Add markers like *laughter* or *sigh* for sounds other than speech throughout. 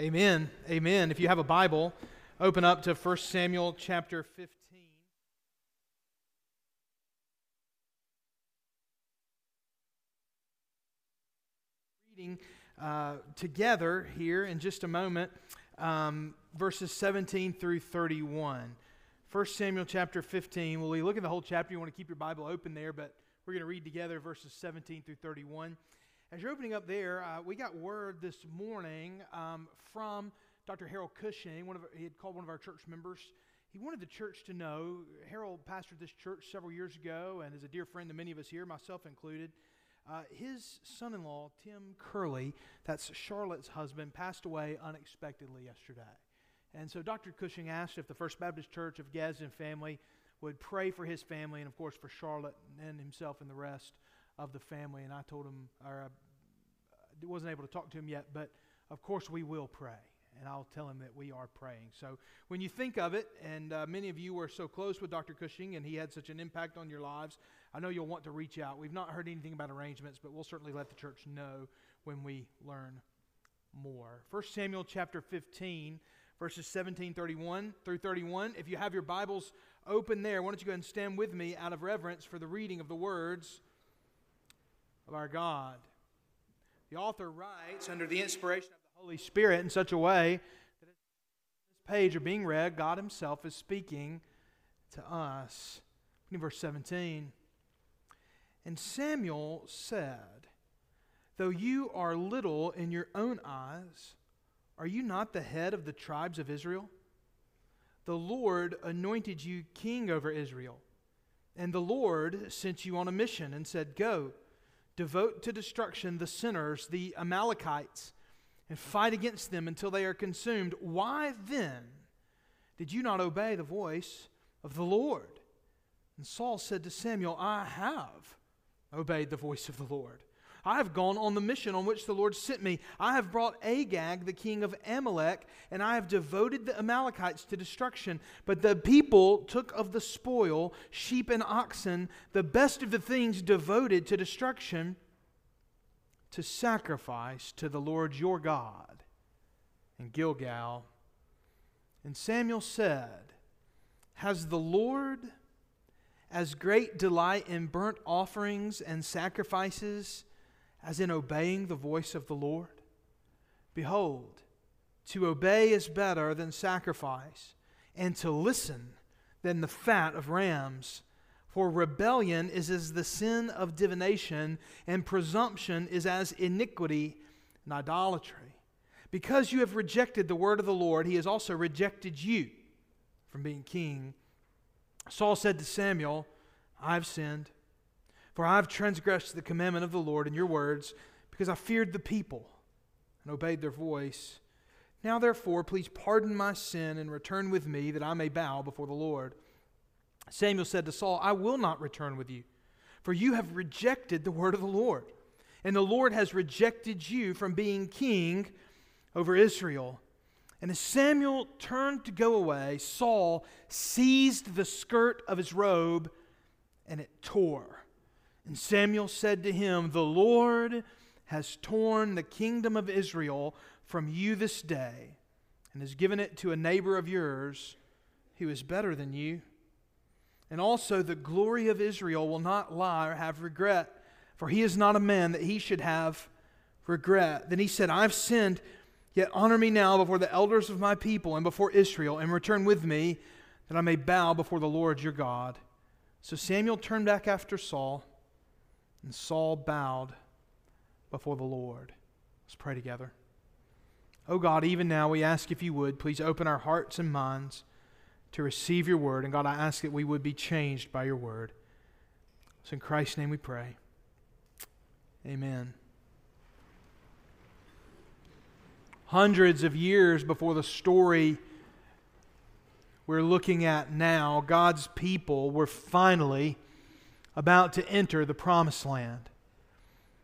Amen. Amen. If you have a Bible, open up to 1 Samuel chapter 15. Reading uh, together here in just a moment, um, verses 17 through 31. 1 Samuel chapter 15. Well, we look at the whole chapter. You want to keep your Bible open there, but we're going to read together verses 17 through 31. As you're opening up there, uh, we got word this morning um, from Dr. Harold Cushing. One of he had called one of our church members. He wanted the church to know. Harold pastored this church several years ago and is a dear friend to many of us here, myself included. Uh, his son-in-law, Tim Curley, that's Charlotte's husband, passed away unexpectedly yesterday. And so Dr. Cushing asked if the First Baptist Church of Gadsden family would pray for his family and, of course, for Charlotte and himself and the rest of the family. And I told him, or I wasn't able to talk to him yet, but of course we will pray. And I'll tell him that we are praying. So when you think of it, and uh, many of you were so close with Dr. Cushing and he had such an impact on your lives, I know you'll want to reach out. We've not heard anything about arrangements, but we'll certainly let the church know when we learn more. 1 Samuel chapter 15, verses 17 31 through 31. If you have your Bibles open there, why don't you go and stand with me out of reverence for the reading of the words of our God. The author writes under the inspiration of the Holy Spirit in such a way that this page are being read, God Himself is speaking to us. In verse 17. And Samuel said, Though you are little in your own eyes, are you not the head of the tribes of Israel? The Lord anointed you king over Israel. And the Lord sent you on a mission and said, Go devote to destruction the sinners, the Amalekites, and fight against them until they are consumed. Why then did you not obey the voice of the Lord? And Saul said to Samuel, I have obeyed the voice of the Lord. I have gone on the mission on which the Lord sent me. I have brought Agag, the king of Amalek, and I have devoted the Amalekites to destruction. But the people took of the spoil sheep and oxen, the best of the things devoted to destruction, to sacrifice to the Lord your God in Gilgal. And Samuel said, Has the Lord as great delight in burnt offerings and sacrifices? As in obeying the voice of the Lord? Behold, to obey is better than sacrifice, and to listen than the fat of rams. For rebellion is as the sin of divination, and presumption is as iniquity and idolatry. Because you have rejected the word of the Lord, he has also rejected you from being king. Saul said to Samuel, I've sinned. For I have transgressed the commandment of the Lord in your words, because I feared the people and obeyed their voice. Now, therefore, please pardon my sin and return with me, that I may bow before the Lord. Samuel said to Saul, I will not return with you, for you have rejected the word of the Lord, and the Lord has rejected you from being king over Israel. And as Samuel turned to go away, Saul seized the skirt of his robe, and it tore. And Samuel said to him, The Lord has torn the kingdom of Israel from you this day and has given it to a neighbor of yours who is better than you. And also, the glory of Israel will not lie or have regret, for he is not a man that he should have regret. Then he said, I've sinned, yet honor me now before the elders of my people and before Israel, and return with me, that I may bow before the Lord your God. So Samuel turned back after Saul. And Saul bowed before the Lord. Let's pray together. Oh God, even now we ask if you would, please open our hearts and minds to receive your word. And God, I ask that we would be changed by your word. So in Christ's name we pray. Amen. Hundreds of years before the story we're looking at now, God's people were finally about to enter the promised land.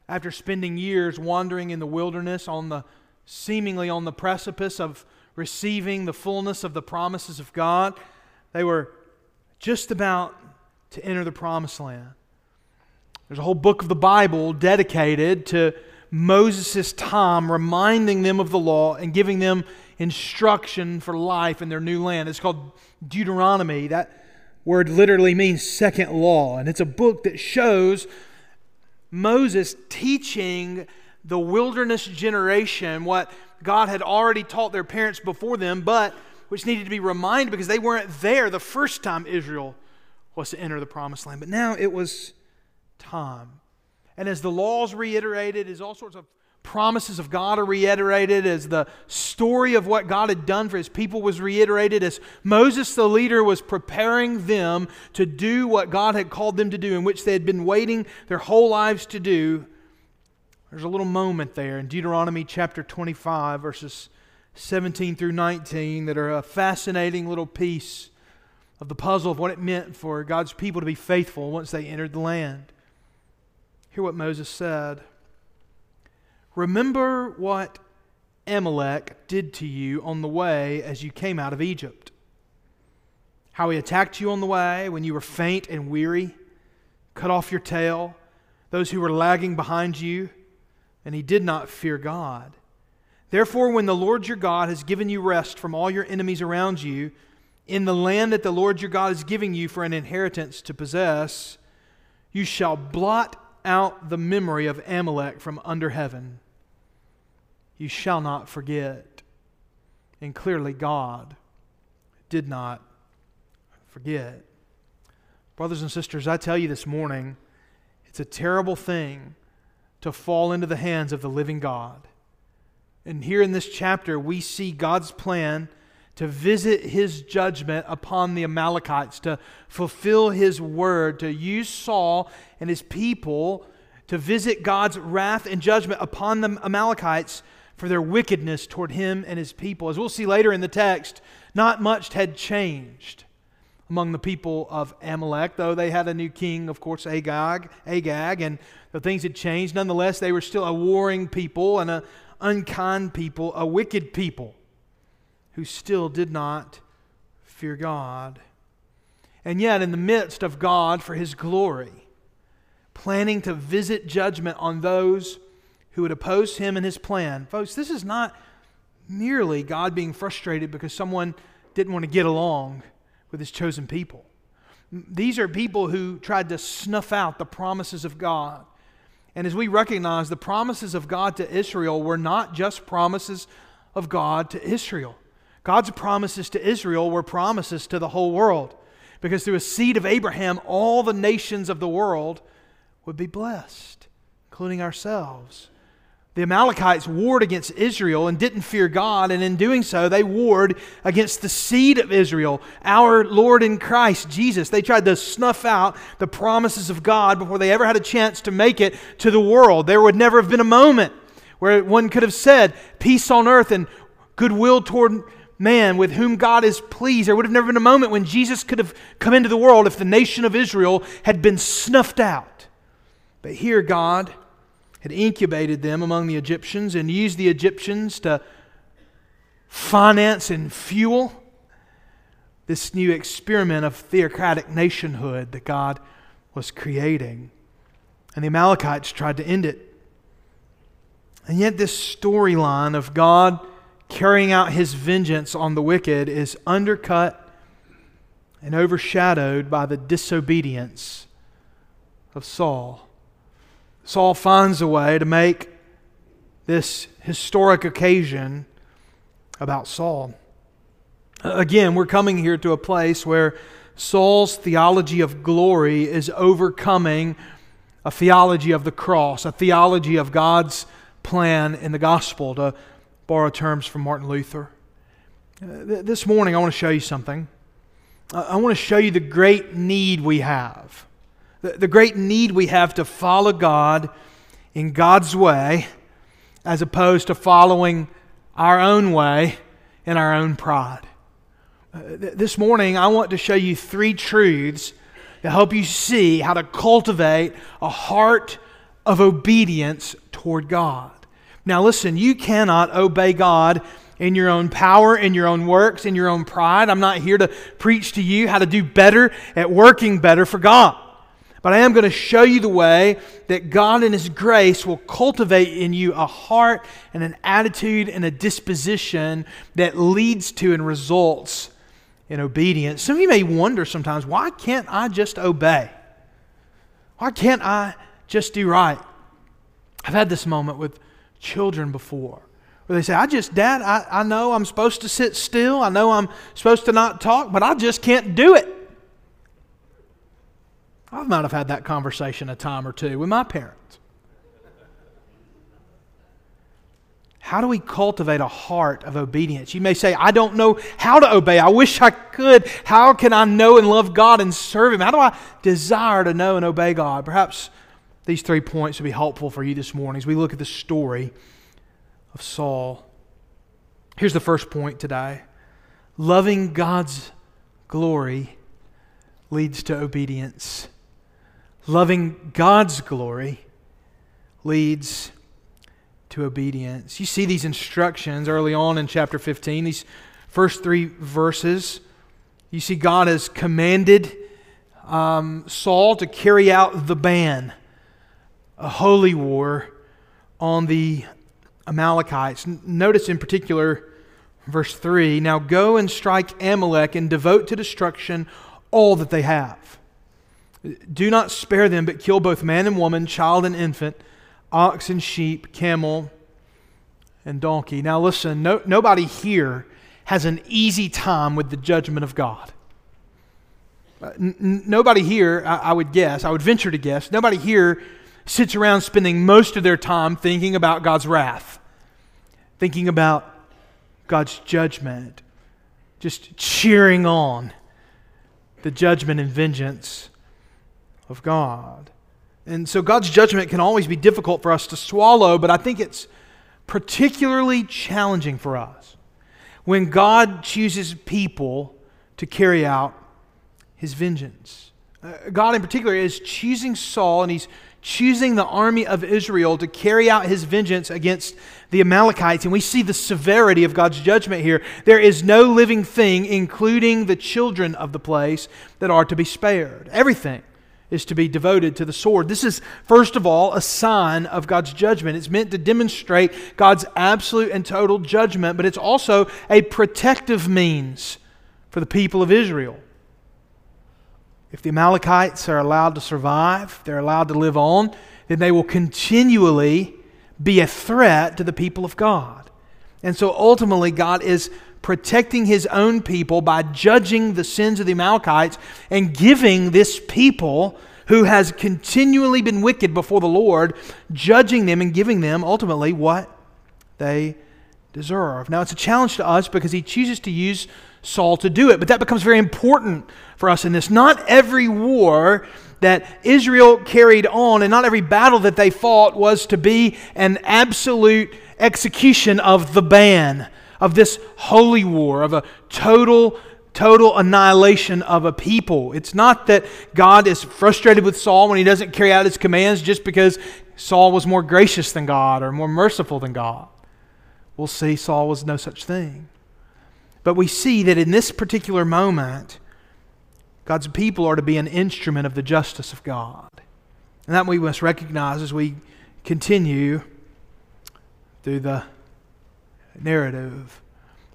After spending years wandering in the wilderness on the seemingly on the precipice of receiving the fullness of the promises of God, they were just about to enter the promised land. There's a whole book of the Bible dedicated to Moses' time reminding them of the law and giving them instruction for life in their new land. It's called Deuteronomy. That word literally means second law. And it's a book that shows Moses teaching the wilderness generation what God had already taught their parents before them, but which needed to be reminded because they weren't there the first time Israel was to enter the promised land. But now it was time. And as the laws reiterated, as all sorts of promises of God are reiterated, as the story of what God had done for his people was reiterated, as Moses the leader was preparing them to do what God had called them to do, in which they had been waiting their whole lives to do, there's a little moment there in Deuteronomy chapter 25, verses 17 through 19, that are a fascinating little piece of the puzzle of what it meant for God's people to be faithful once they entered the land. Hear what Moses said Remember what Amalek did to you on the way as you came out of Egypt. How he attacked you on the way when you were faint and weary, cut off your tail, those who were lagging behind you, and he did not fear God. Therefore, when the Lord your God has given you rest from all your enemies around you, in the land that the Lord your God is giving you for an inheritance to possess, you shall blot out the memory of Amalek from under heaven. You shall not forget. And clearly, God did not forget. Brothers and sisters, I tell you this morning, it's a terrible thing to fall into the hands of the living God. And here in this chapter, we see God's plan to visit his judgment upon the Amalekites, to fulfill his word, to use Saul and his people to visit God's wrath and judgment upon the Amalekites for their wickedness toward him and his people. As we'll see later in the text, not much had changed among the people of Amalek, though they had a new king, of course, Agag, Agag, and the things had changed. Nonetheless, they were still a warring people and an unkind people, a wicked people who still did not fear God. And yet, in the midst of God, for his glory, planning to visit judgment on those who would oppose him and his plan. Folks, this is not merely God being frustrated because someone didn't want to get along with his chosen people. These are people who tried to snuff out the promises of God. And as we recognize, the promises of God to Israel were not just promises of God to Israel. God's promises to Israel were promises to the whole world. Because through a seed of Abraham, all the nations of the world would be blessed, including ourselves. The Amalekites warred against Israel and didn't fear God, and in doing so, they warred against the seed of Israel, our Lord in Christ, Jesus. They tried to snuff out the promises of God before they ever had a chance to make it to the world. There would never have been a moment where one could have said, Peace on earth and goodwill toward man with whom God is pleased. There would have never been a moment when Jesus could have come into the world if the nation of Israel had been snuffed out. But here, God had incubated them among the Egyptians and used the Egyptians to finance and fuel this new experiment of theocratic nationhood that God was creating. And the Amalekites tried to end it. And yet, this storyline of God carrying out his vengeance on the wicked is undercut and overshadowed by the disobedience of Saul. Saul finds a way to make this historic occasion about Saul. Again, we're coming here to a place where Saul's theology of glory is overcoming a theology of the cross, a theology of God's plan in the gospel, to borrow terms from Martin Luther. Uh, this morning, I want to show you something. I want to show you the great need we have the, the great need we have to follow God in God's way as opposed to following our own way in our own pride. Uh, th- this morning, I want to show you three truths to help you see how to cultivate a heart of obedience toward God. Now, listen, you cannot obey God in your own power, in your own works, in your own pride. I'm not here to preach to you how to do better at working better for God. But I am going to show you the way that God in His grace will cultivate in you a heart and an attitude and a disposition that leads to and results in obedience. Some of you may wonder sometimes, why can't I just obey? Why can't I just do right? I've had this moment with children before where they say, I just, Dad, I, I know I'm supposed to sit still. I know I'm supposed to not talk, but I just can't do it. I might have had that conversation a time or two with my parents. How do we cultivate a heart of obedience? You may say, I don't know how to obey. I wish I could. How can I know and love God and serve Him? How do I desire to know and obey God? Perhaps these three points will be helpful for you this morning as we look at the story of Saul. Here's the first point today loving God's glory leads to obedience. Loving God's glory leads to obedience. You see these instructions early on in chapter 15, these first three verses. You see, God has commanded um, Saul to carry out the ban, a holy war on the Amalekites. Notice in particular, verse 3 Now go and strike Amalek and devote to destruction all that they have. Do not spare them, but kill both man and woman, child and infant ox and sheep, camel, and donkey. Now, listen, no, nobody here has an easy time with the judgment of God. Uh, n- nobody here, I, I would guess, I would venture to guess, nobody here sits around spending most of their time thinking about God's wrath, thinking about God's judgment, just cheering on the judgment and vengeance of God. And so God's judgment can always be difficult for us to swallow, but I think it's particularly challenging for us when God chooses people to carry out his vengeance. Uh, God, in particular, is choosing Saul and he's choosing the army of Israel to carry out his vengeance against the Amalekites. And we see the severity of God's judgment here. There is no living thing, including the children of the place, that are to be spared. Everything is to be devoted to the sword. This is, first of all, a sign of God's judgment. It's meant to demonstrate God's absolute and total judgment, but it's also a protective means for the people of Israel. If the Amalekites are allowed to survive, they're allowed to live on, then they will continually be a threat to the people of God. And so ultimately, God is protecting his own people by judging the sins of the Amalekites and giving this people who has continually been wicked before the Lord, judging them and giving them ultimately what they deserve. Now, it's a challenge to us because he chooses to use Saul to do it, but that becomes very important for us in this. Not every war that Israel carried on and not every battle that they fought was to be an absolute execution of the ban of this holy war, of a total, total annihilation of a people. It's not that God is frustrated with Saul when he doesn't carry out his commands just because Saul was more gracious than God or more merciful than God. We'll see Saul was no such thing. But we see that in this particular moment, God's people are to be an instrument of the justice of God. And that we must recognize as we continue through the narrative.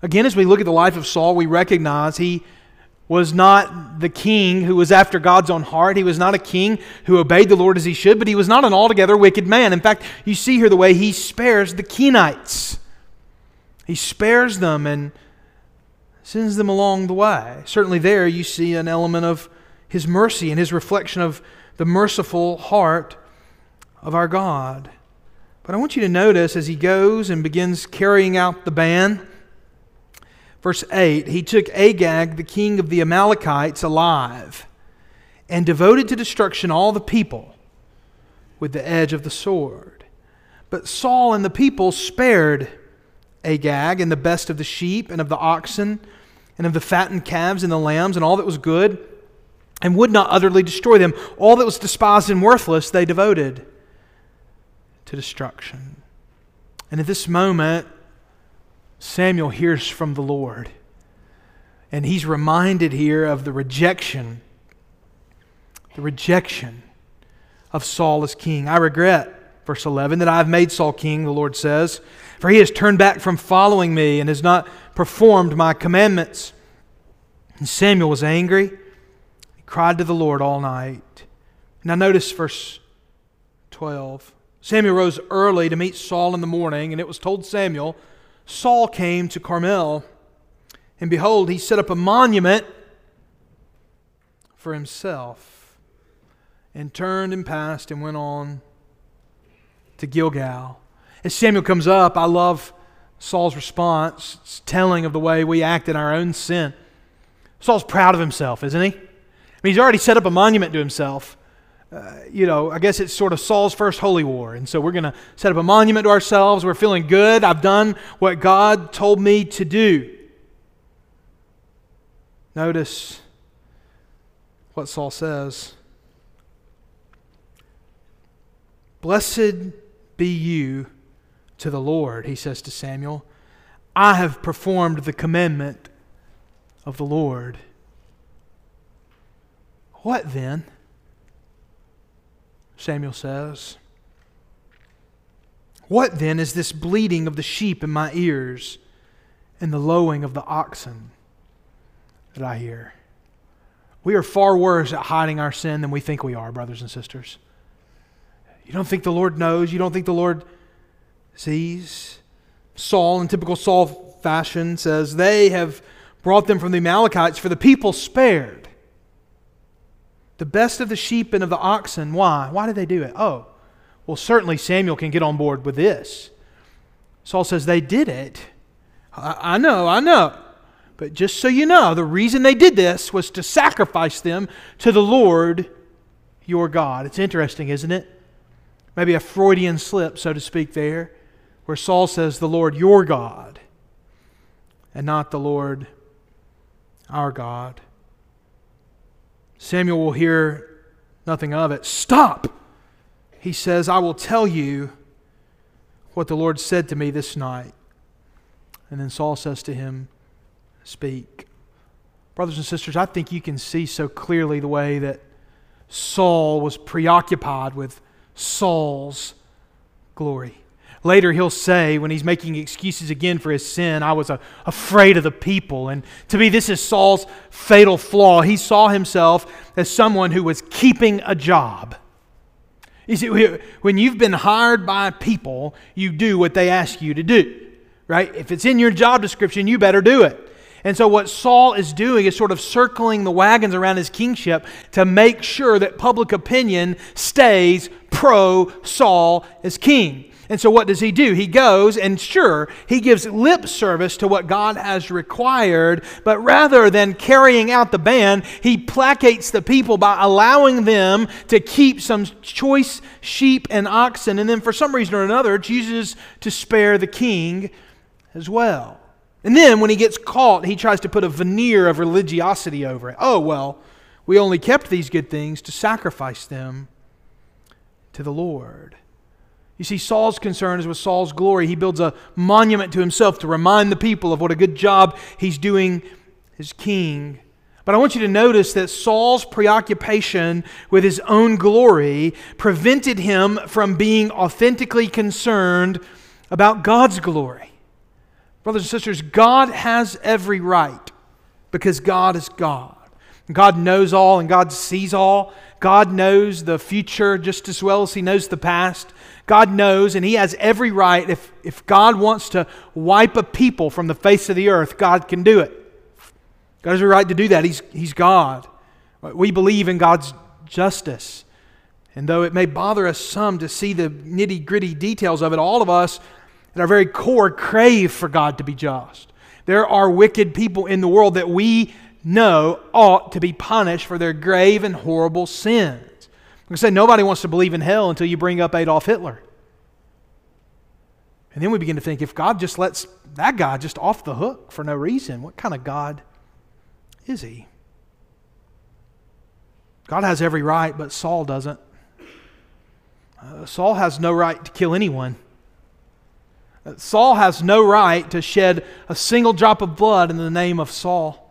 Again, as we look at the life of Saul, we recognize he was not the king who was after God's own heart. He was not a king who obeyed the Lord as he should, but he was not an altogether wicked man. In fact, you see here the way he spares the Kenites. He spares them and sends them along the way. Certainly, there you see an element of his mercy and his reflection of the merciful heart of our God. But I want you to notice as he goes and begins carrying out the ban, verse 8, he took Agag, the king of the Amalekites, alive and devoted to destruction all the people with the edge of the sword. But Saul and the people spared Agag and the best of the sheep and of the oxen and of the fattened calves and the lambs and all that was good, and would not utterly destroy them. All that was despised and worthless they devoted to destruction. And at this moment, Samuel hears from the Lord. And he's reminded here of the rejection, the rejection of Saul as king. I regret, verse 11, that I have made Saul king, the Lord says, for he has turned back from following me and has not performed my commandments. And Samuel was angry. He cried to the Lord all night. Now, notice verse 12. Samuel rose early to meet Saul in the morning, and it was told Samuel, Saul came to Carmel, and behold, he set up a monument for himself, and turned and passed and went on to Gilgal. As Samuel comes up, I love Saul's response. It's telling of the way we act in our own sin. Saul's proud of himself, isn't he? I mean, he's already set up a monument to himself. Uh, you know, I guess it's sort of Saul's first holy war. And so we're going to set up a monument to ourselves. We're feeling good. I've done what God told me to do. Notice what Saul says Blessed be you to the Lord, he says to Samuel. I have performed the commandment of the Lord. What then? Samuel says. What then is this bleating of the sheep in my ears and the lowing of the oxen that I hear? We are far worse at hiding our sin than we think we are, brothers and sisters. You don't think the Lord knows, you don't think the Lord sees. Saul, in typical Saul fashion, says, They have brought them from the Amalekites, for the people spared the best of the sheep and of the oxen. Why? Why did they do it? Oh, well, certainly Samuel can get on board with this. Saul says, They did it. I, I know, I know. But just so you know, the reason they did this was to sacrifice them to the Lord your God. It's interesting, isn't it? Maybe a Freudian slip, so to speak, there, where Saul says, The Lord your God, and not the Lord our God. Samuel will hear nothing of it. Stop! He says, I will tell you what the Lord said to me this night. And then Saul says to him, Speak. Brothers and sisters, I think you can see so clearly the way that Saul was preoccupied with Saul's glory. Later, he'll say, when he's making excuses again for his sin, I was uh, afraid of the people. And to me, this is Saul's fatal flaw. He saw himself as someone who was keeping a job. You see, when you've been hired by people, you do what they ask you to do, right? If it's in your job description, you better do it. And so, what Saul is doing is sort of circling the wagons around his kingship to make sure that public opinion stays pro Saul as king. And so, what does he do? He goes and, sure, he gives lip service to what God has required, but rather than carrying out the ban, he placates the people by allowing them to keep some choice sheep and oxen. And then, for some reason or another, chooses to spare the king as well. And then, when he gets caught, he tries to put a veneer of religiosity over it. Oh, well, we only kept these good things to sacrifice them to the Lord. You see, Saul's concern is with Saul's glory. He builds a monument to himself to remind the people of what a good job he's doing as king. But I want you to notice that Saul's preoccupation with his own glory prevented him from being authentically concerned about God's glory. Brothers and sisters, God has every right because God is God. God knows all and God sees all. God knows the future just as well as He knows the past. God knows, and He has every right. If, if God wants to wipe a people from the face of the earth, God can do it. God has a right to do that. He's, he's God. We believe in God's justice. And though it may bother us some to see the nitty gritty details of it, all of us at our very core crave for God to be just. There are wicked people in the world that we know ought to be punished for their grave and horrible sins. I say nobody wants to believe in hell until you bring up Adolf Hitler. And then we begin to think if God just lets that guy just off the hook for no reason, what kind of God is he? God has every right, but Saul doesn't. Uh, Saul has no right to kill anyone. Uh, Saul has no right to shed a single drop of blood in the name of Saul.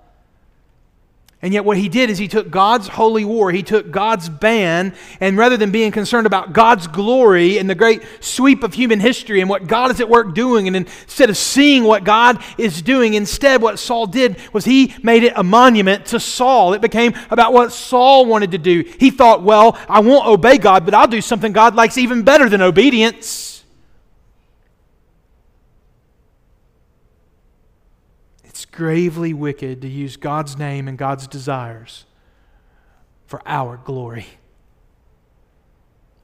And yet, what he did is he took God's holy war, he took God's ban, and rather than being concerned about God's glory and the great sweep of human history and what God is at work doing, and instead of seeing what God is doing, instead, what Saul did was he made it a monument to Saul. It became about what Saul wanted to do. He thought, well, I won't obey God, but I'll do something God likes even better than obedience. Gravely wicked to use God's name and God's desires for our glory.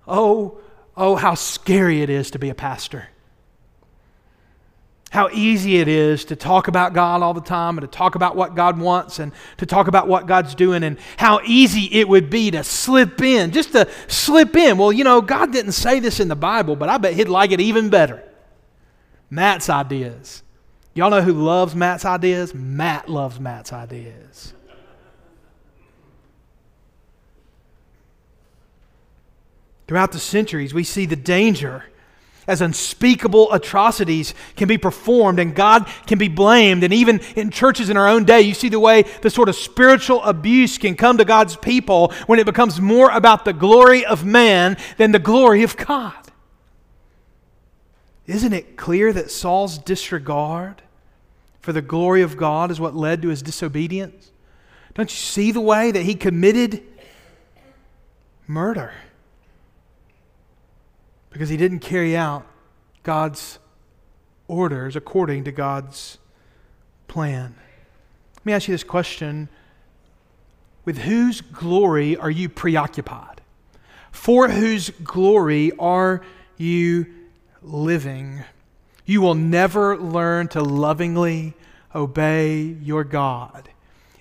Oh, oh, how scary it is to be a pastor. How easy it is to talk about God all the time and to talk about what God wants and to talk about what God's doing, and how easy it would be to slip in, just to slip in. Well, you know, God didn't say this in the Bible, but I bet He'd like it even better. Matt's ideas. Y'all know who loves Matt's ideas? Matt loves Matt's ideas. Throughout the centuries, we see the danger as unspeakable atrocities can be performed and God can be blamed. And even in churches in our own day, you see the way the sort of spiritual abuse can come to God's people when it becomes more about the glory of man than the glory of God. Isn't it clear that Saul's disregard for the glory of God is what led to his disobedience? Don't you see the way that he committed murder? Because he didn't carry out God's orders according to God's plan. Let me ask you this question With whose glory are you preoccupied? For whose glory are you living? You will never learn to lovingly obey your God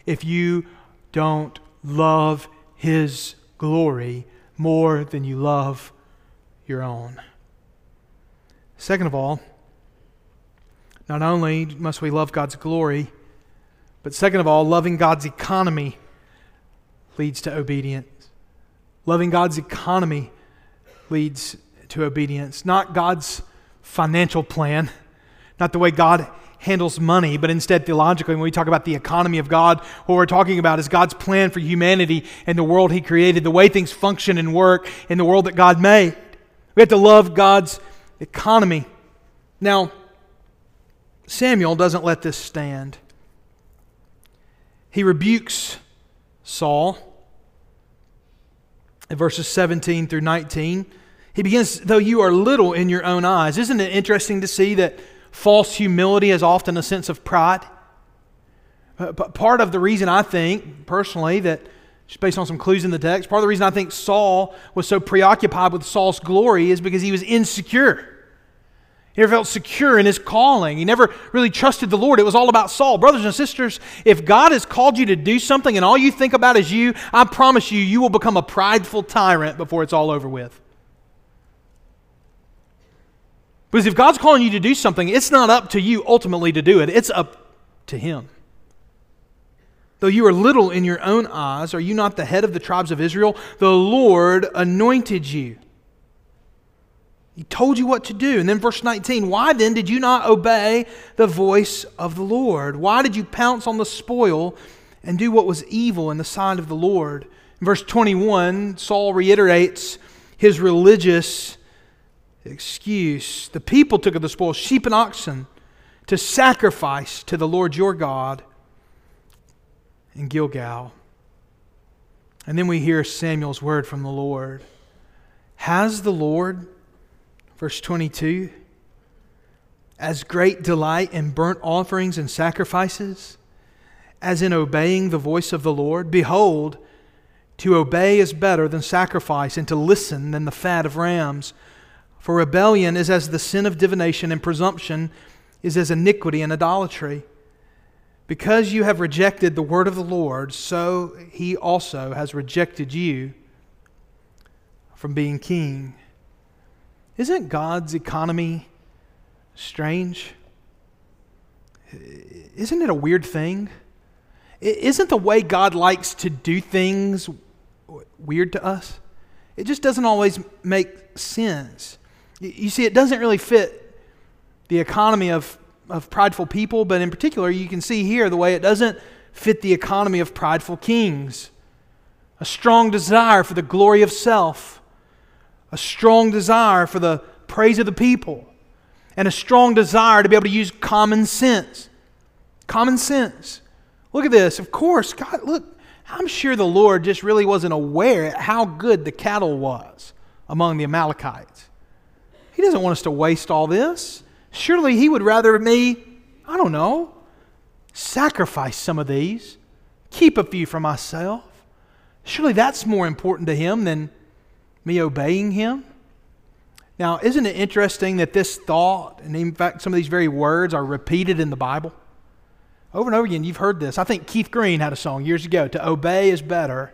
if you don't love His glory more than you love your own. Second of all, not only must we love God's glory, but second of all, loving God's economy leads to obedience. Loving God's economy leads to obedience, not God's financial plan, not the way God handles money, but instead, theologically, when we talk about the economy of God, what we're talking about is God's plan for humanity and the world He created, the way things function and work in the world that God made. We have to love God's economy. Now, Samuel doesn't let this stand. He rebukes Saul in verses 17 through 19. He begins, though you are little in your own eyes. Isn't it interesting to see that false humility is often a sense of pride? Uh, but part of the reason I think, personally, that just based on some clues in the text, part of the reason I think Saul was so preoccupied with Saul's glory is because he was insecure. He never felt secure in his calling. He never really trusted the Lord. It was all about Saul. Brothers and sisters, if God has called you to do something and all you think about is you, I promise you, you will become a prideful tyrant before it's all over with. Because if God's calling you to do something, it's not up to you ultimately to do it, it's up to Him. Though you are little in your own eyes, are you not the head of the tribes of Israel? The Lord anointed you. He told you what to do. And then verse 19, why then did you not obey the voice of the Lord? Why did you pounce on the spoil and do what was evil in the sight of the Lord? In verse 21, Saul reiterates his religious excuse. The people took of the spoil, sheep and oxen, to sacrifice to the Lord your God in Gilgal. And then we hear Samuel's word from the Lord. Has the Lord, verse 22, as great delight in burnt offerings and sacrifices as in obeying the voice of the Lord? Behold, to obey is better than sacrifice, and to listen than the fat of rams. For rebellion is as the sin of divination, and presumption is as iniquity and idolatry. Because you have rejected the word of the Lord, so he also has rejected you from being king. Isn't God's economy strange? Isn't it a weird thing? Isn't the way God likes to do things weird to us? It just doesn't always make sense. You see, it doesn't really fit the economy of, of prideful people, but in particular, you can see here the way it doesn't fit the economy of prideful kings. A strong desire for the glory of self, a strong desire for the praise of the people, and a strong desire to be able to use common sense. Common sense. Look at this. Of course, God, look, I'm sure the Lord just really wasn't aware how good the cattle was among the Amalekites. He doesn't want us to waste all this. Surely He would rather me, I don't know, sacrifice some of these, keep a few for myself. Surely that's more important to Him than me obeying Him. Now, isn't it interesting that this thought, and in fact, some of these very words are repeated in the Bible? Over and over again, you've heard this. I think Keith Green had a song years ago to obey is better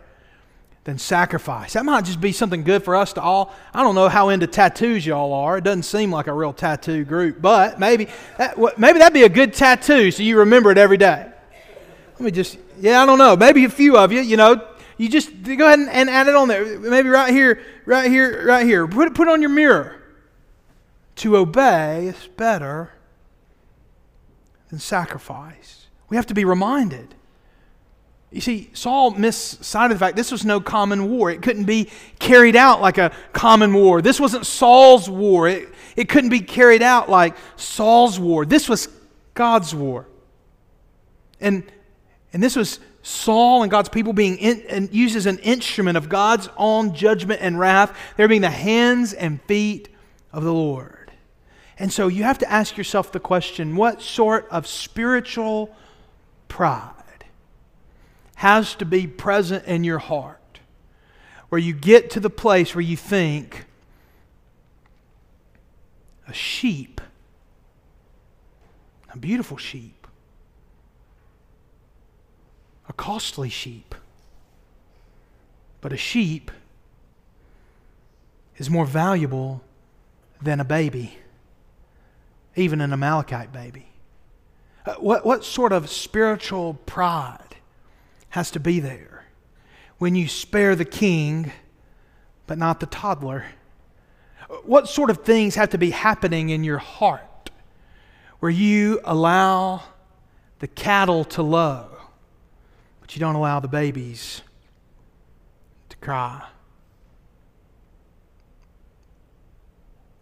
than sacrifice. That might just be something good for us to all. I don't know how into tattoos y'all are. It doesn't seem like a real tattoo group, but maybe that, maybe that'd be a good tattoo so you remember it every day. Let me just, yeah, I don't know. Maybe a few of you, you know, you just go ahead and, and add it on there. Maybe right here, right here, right here. Put put it on your mirror. To obey is better than sacrifice. We have to be reminded. You see, Saul missed sight of the fact this was no common war. It couldn't be carried out like a common war. This wasn't Saul's war. It, it couldn't be carried out like Saul's war. This was God's war. And, and this was Saul and God's people being in, and used as an instrument of God's own judgment and wrath. They're being the hands and feet of the Lord. And so you have to ask yourself the question what sort of spiritual pride has to be present in your heart? Where you get to the place where you think, a sheep, a beautiful sheep, a costly sheep. But a sheep is more valuable than a baby, even an Amalekite baby. Uh, what, what sort of spiritual pride has to be there when you spare the king but not the toddler? What sort of things have to be happening in your heart where you allow the cattle to low but you don't allow the babies to cry.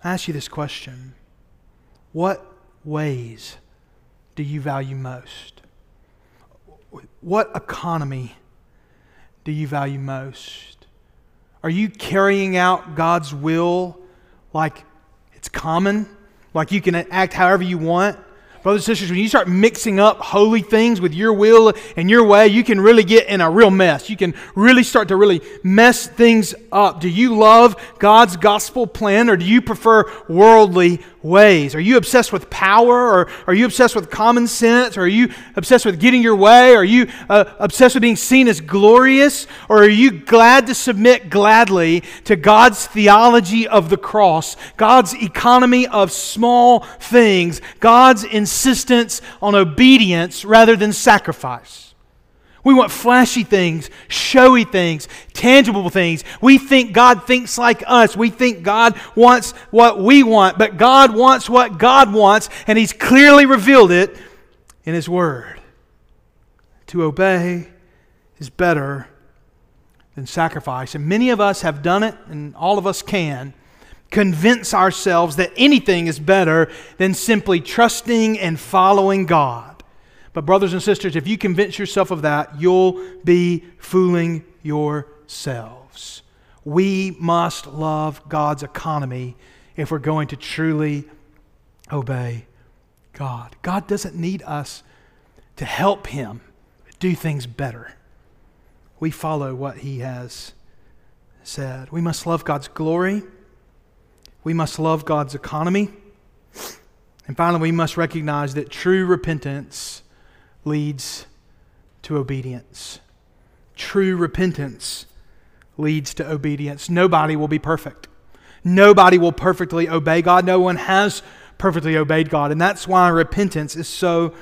I ask you this question What ways do you value most? What economy do you value most? Are you carrying out God's will like it's common? Like you can act however you want? Brothers and sisters, when you start mixing up holy things with your will and your way, you can really get in a real mess. You can really start to really mess things up. Do you love God's gospel plan or do you prefer worldly ways? Are you obsessed with power or are you obsessed with common sense? Or are you obsessed with getting your way? Are you uh, obsessed with being seen as glorious? Or are you glad to submit gladly to God's theology of the cross, God's economy of small things, God's insistence on obedience rather than sacrifice? We want flashy things, showy things, tangible things. We think God thinks like us. We think God wants what we want, but God wants what God wants, and He's clearly revealed it in His Word. To obey is better than sacrifice. And many of us have done it, and all of us can convince ourselves that anything is better than simply trusting and following God. But, brothers and sisters, if you convince yourself of that, you'll be fooling yourselves. We must love God's economy if we're going to truly obey God. God doesn't need us to help Him do things better. We follow what He has said. We must love God's glory. We must love God's economy. And finally, we must recognize that true repentance leads to obedience. True repentance leads to obedience. Nobody will be perfect. Nobody will perfectly obey God. No one has perfectly obeyed God. And that's why repentance is so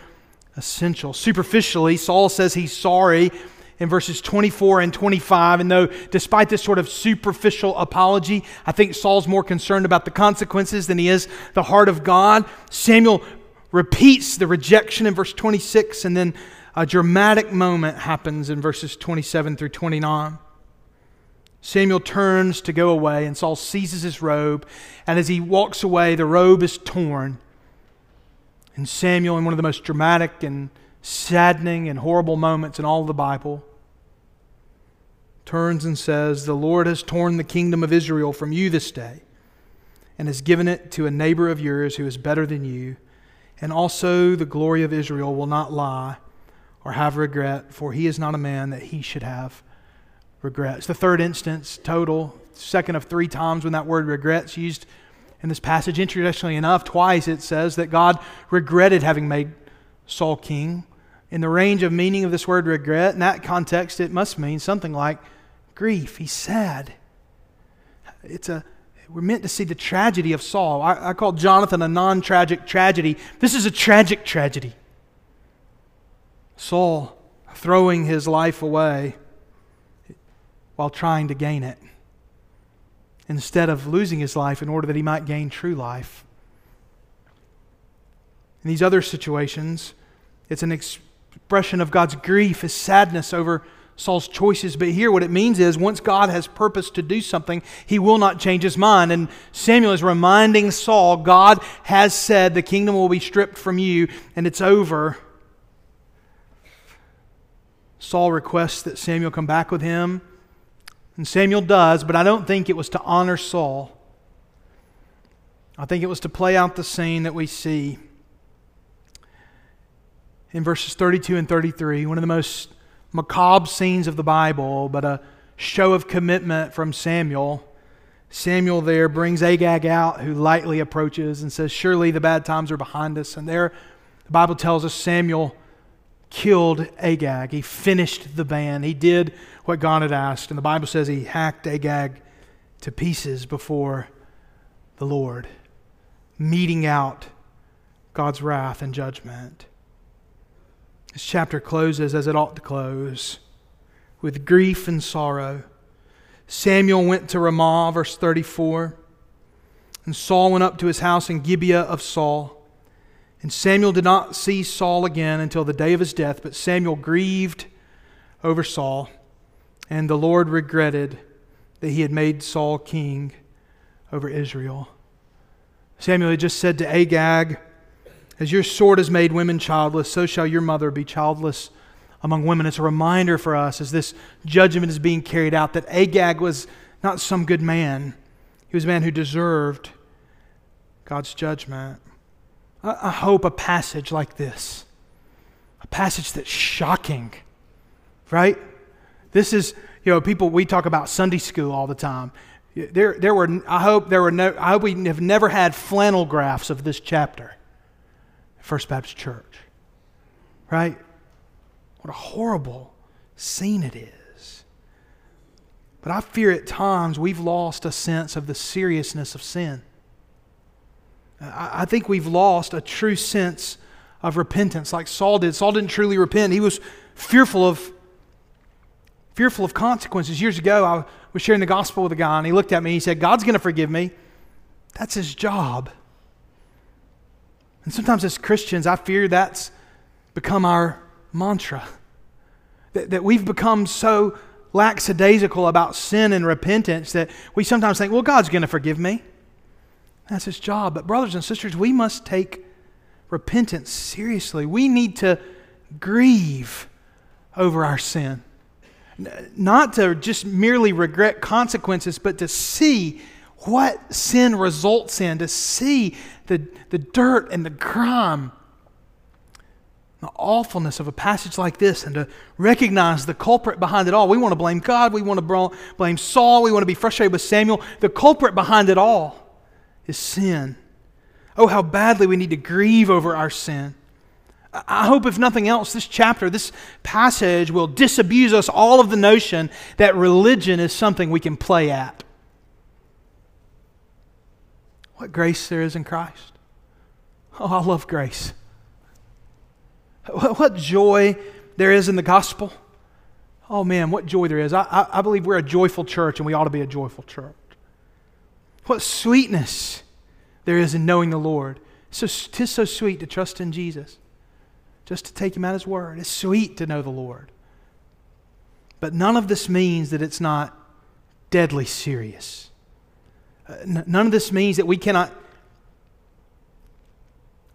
essential. Superficially, Saul says he's sorry in verses 24 and 25. And though, despite this sort of superficial apology, I think Saul's more concerned about the consequences than he is the heart of God. Samuel repeats the rejection in verse 26 and then a dramatic moment happens in verses 27 through 29. Samuel turns to go away, and Saul seizes his robe. And as he walks away, the robe is torn. And Samuel, in one of the most dramatic and saddening and horrible moments in all the Bible, turns and says, The Lord has torn the kingdom of Israel from you this day and has given it to a neighbor of yours who is better than you. And also the glory of Israel will not lie or have regret, for he is not a man that he should have regrets. The third instance, total, second of three times when that word regrets used in this passage. Interestingly enough, twice it says that God regretted having made Saul king. In the range of meaning of this word regret, in that context, it must mean something like grief. He's sad. It's a we're meant to see the tragedy of Saul. I, I call Jonathan a non tragic tragedy. This is a tragic tragedy. Saul throwing his life away while trying to gain it instead of losing his life in order that he might gain true life. In these other situations, it's an expression of God's grief, his sadness over Saul's choices. But here, what it means is once God has purpose to do something, he will not change his mind. And Samuel is reminding Saul God has said the kingdom will be stripped from you and it's over. Saul requests that Samuel come back with him. And Samuel does, but I don't think it was to honor Saul. I think it was to play out the scene that we see in verses 32 and 33, one of the most macabre scenes of the Bible, but a show of commitment from Samuel. Samuel there brings Agag out, who lightly approaches and says, Surely the bad times are behind us. And there, the Bible tells us Samuel killed Agag. He finished the ban. He did what God had asked. And the Bible says he hacked Agag to pieces before the Lord, meting out God's wrath and judgment. This chapter closes as it ought to close with grief and sorrow. Samuel went to Ramah, verse 34, and Saul went up to his house in Gibeah of Saul. And Samuel did not see Saul again until the day of his death, but Samuel grieved over Saul, and the Lord regretted that he had made Saul king over Israel. Samuel had just said to Agag, as your sword has made women childless, so shall your mother be childless among women. It's a reminder for us as this judgment is being carried out that Agag was not some good man, he was a man who deserved God's judgment. I, hope a passage like this, a passage that's shocking, right? This is, you know, people, we talk about Sunday school all the time. There, there were, I hope there were no, I hope we have never had flannel graphs of this chapter. First Baptist Church. Right? What a horrible scene it is. But I fear at times we've lost a sense of the seriousness of sin. I think we've lost a true sense of repentance like Saul did. Saul didn't truly repent. He was fearful of fearful of consequences. Years ago, I was sharing the gospel with a guy, and he looked at me. and He said, God's going to forgive me. That's his job. And sometimes as Christians, I fear that's become our mantra. That, that we've become so lackadaisical about sin and repentance that we sometimes think, well, God's going to forgive me. That's his job. But, brothers and sisters, we must take repentance seriously. We need to grieve over our sin. Not to just merely regret consequences, but to see what sin results in, to see the, the dirt and the crime, the awfulness of a passage like this, and to recognize the culprit behind it all. We want to blame God, we want to blame Saul, we want to be frustrated with Samuel. The culprit behind it all is sin. Oh, how badly we need to grieve over our sin. I hope, if nothing else, this chapter, this passage will disabuse us all of the notion that religion is something we can play at what grace there is in Christ. Oh, I love grace. What joy there is in the gospel. Oh, man, what joy there is. I, I, I believe we're a joyful church and we ought to be a joyful church. What sweetness there is in knowing the Lord. So, tis so sweet to trust in Jesus. just to take Him at His word. It's sweet to know the Lord. But none of this means that it's not deadly serious. Uh, none of this means that we cannot,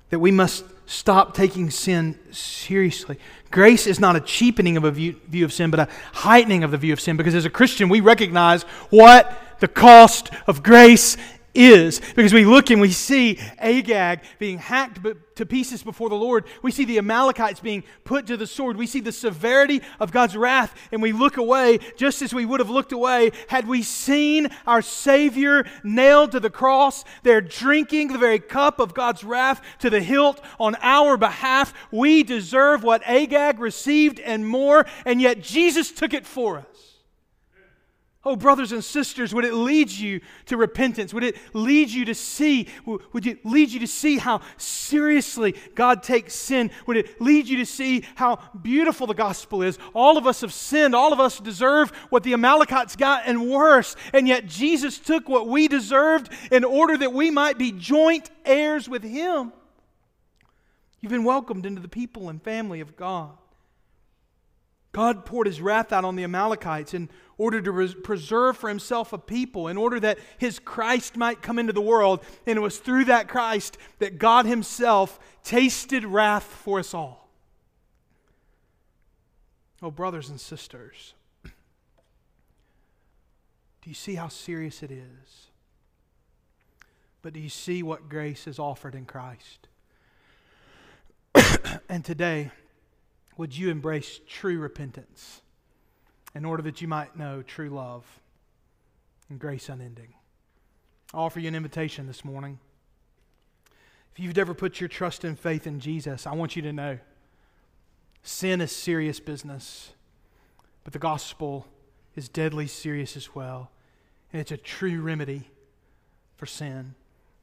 that we must stop taking sin seriously. Grace is not a cheapening of a view, view, of sin, but a heightening of the view of sin. Because as a Christian, we recognize what the cost of grace is. Because we look and we see Agag being hacked to pieces before the Lord. We see the Amalekites being put to the sword. We see the severity of God's wrath, and we look away just as we would have looked away had we seen our Savior nailed to the cross. They're drinking the very cup of God's wrath to the hilt on our behalf. We deserve what Agag received and more, and yet Jesus took it for us. Oh, brothers and sisters, would it lead you to repentance? Would it lead you to see? Would it lead you to see how seriously God takes sin? Would it lead you to see how beautiful the gospel is? All of us have sinned. All of us deserve what the Amalekites got and worse. And yet Jesus took what we deserved in order that we might be joint heirs with Him. You've been welcomed into the people and family of God. God poured his wrath out on the Amalekites in order to res- preserve for himself a people, in order that his Christ might come into the world. And it was through that Christ that God himself tasted wrath for us all. Oh, brothers and sisters, do you see how serious it is? But do you see what grace is offered in Christ? *coughs* and today, would you embrace true repentance in order that you might know true love and grace unending? I offer you an invitation this morning. If you've ever put your trust and faith in Jesus, I want you to know sin is serious business, but the gospel is deadly serious as well. And it's a true remedy for sin.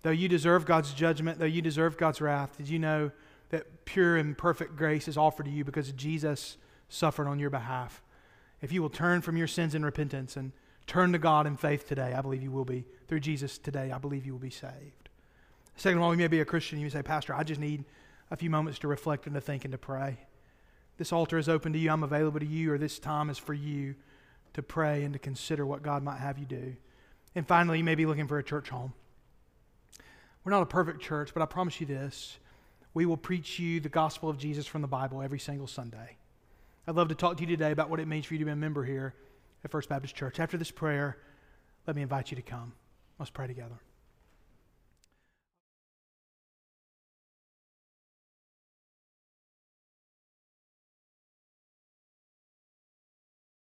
Though you deserve God's judgment, though you deserve God's wrath, did you know? that pure and perfect grace is offered to you because Jesus suffered on your behalf. If you will turn from your sins in repentance and turn to God in faith today, I believe you will be. Through Jesus today, I believe you will be saved. Second of all, you may be a Christian. You may say, Pastor, I just need a few moments to reflect and to think and to pray. This altar is open to you. I'm available to you, or this time is for you to pray and to consider what God might have you do. And finally, you may be looking for a church home. We're not a perfect church, but I promise you this we will preach you the gospel of Jesus from the Bible every single Sunday. I'd love to talk to you today about what it means for you to be a member here at First Baptist Church. After this prayer, let me invite you to come. Let's pray together.